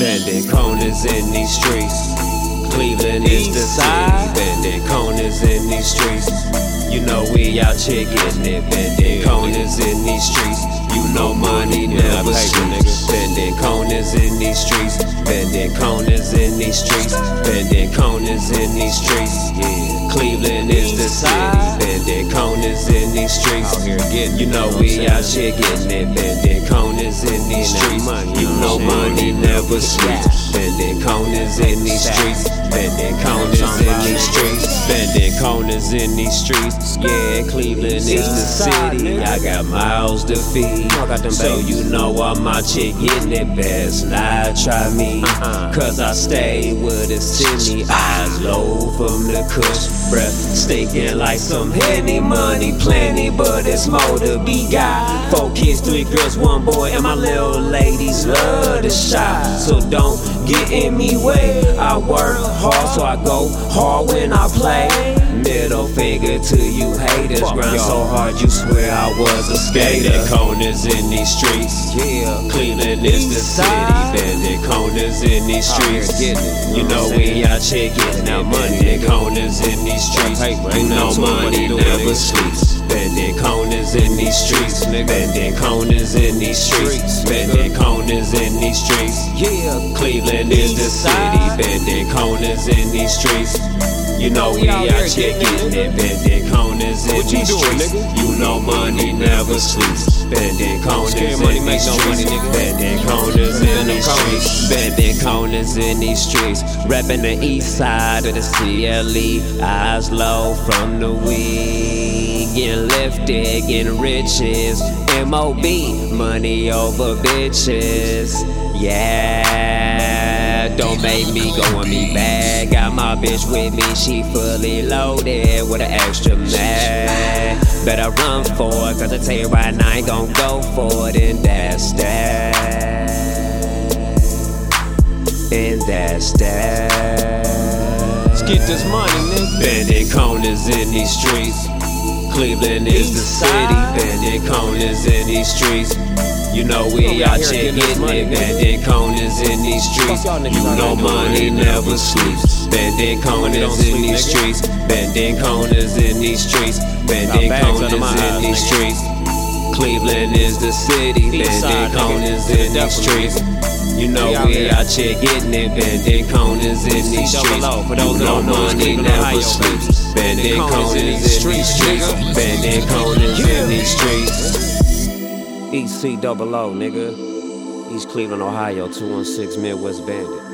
Bending corners in these streets. Cleveland is the city. Bending corners in these streets. You know we out here getting it. Bending corners in these streets. You know money never sleeps. Corners in these streets. Bending corners in these streets. Bending corners in these streets. Yeah. Cleveland is the city. Bending corners in these streets. Out here getting You know you know what we out here getting it. Bending corners in these streets. You know money never sleeps. Bending corners in these streets. Bending corners in these streets. Bending corners in these streets. Yeah, Cleveland is the city. I got miles to feed. So you know I'm out here getting it best. Now try me. Cause I stay with a city. Eyes low from the kush. Breath stinking like some henny money. Plenty, but it's more to be got. Four kids, three girls, one boy, and my little ladies love to shop. So don't get in me I work hard, so I go hard when I play. Middle finger to you haters. Grind so hard, you swear I was a skater. Corners in these streets. Yeah. Cleveland is the city. Bending corners in these streets. you know know what I'm we out here Now out money, Bending corners in these streets. You know nothing to it, money what you doing, never sleeps. Bending corners in these streets. Bending corners in these streets. Streets, Bending corners in these streets. Yeah. Cleveland is the city, bending corners in these streets. You know we out here getting it, bending corners in these streets. You know money never sleeps. Bending corners Scared in money these make no money, streets. nigga. Bending corners in these streets. Bending corners in these streets. Rapping the east side of the CLE. Eyes low from the weed. Getting lifted, getting riches. MOB, money over bitches. Yeah, don't make me go on me bad. Got my bitch with me, she fully loaded with an extra mag. Better run for it, cause I tell you right now, I ain't gon' go for it, and that's that. And that's that. Let's get this money, nigga. Bending corners in these streets. Cleveland is the city. Bending corners in these streets. You know we out here getting this getting money, it. Bending corners in these streets. You know money never sleeps. Bending corners in these streets. Bending corners in these streets. Bending corners in these streets. Cleveland is the city. Bending corners in these streets. You know We out here. getting it, bending corners in these streets. For those You that know don't know, money never sleeps. Bending Corners corners in these streets. Bending corners in these streets. EC double O, nigga. East Cleveland, Ohio, 216 Midwest Bandit.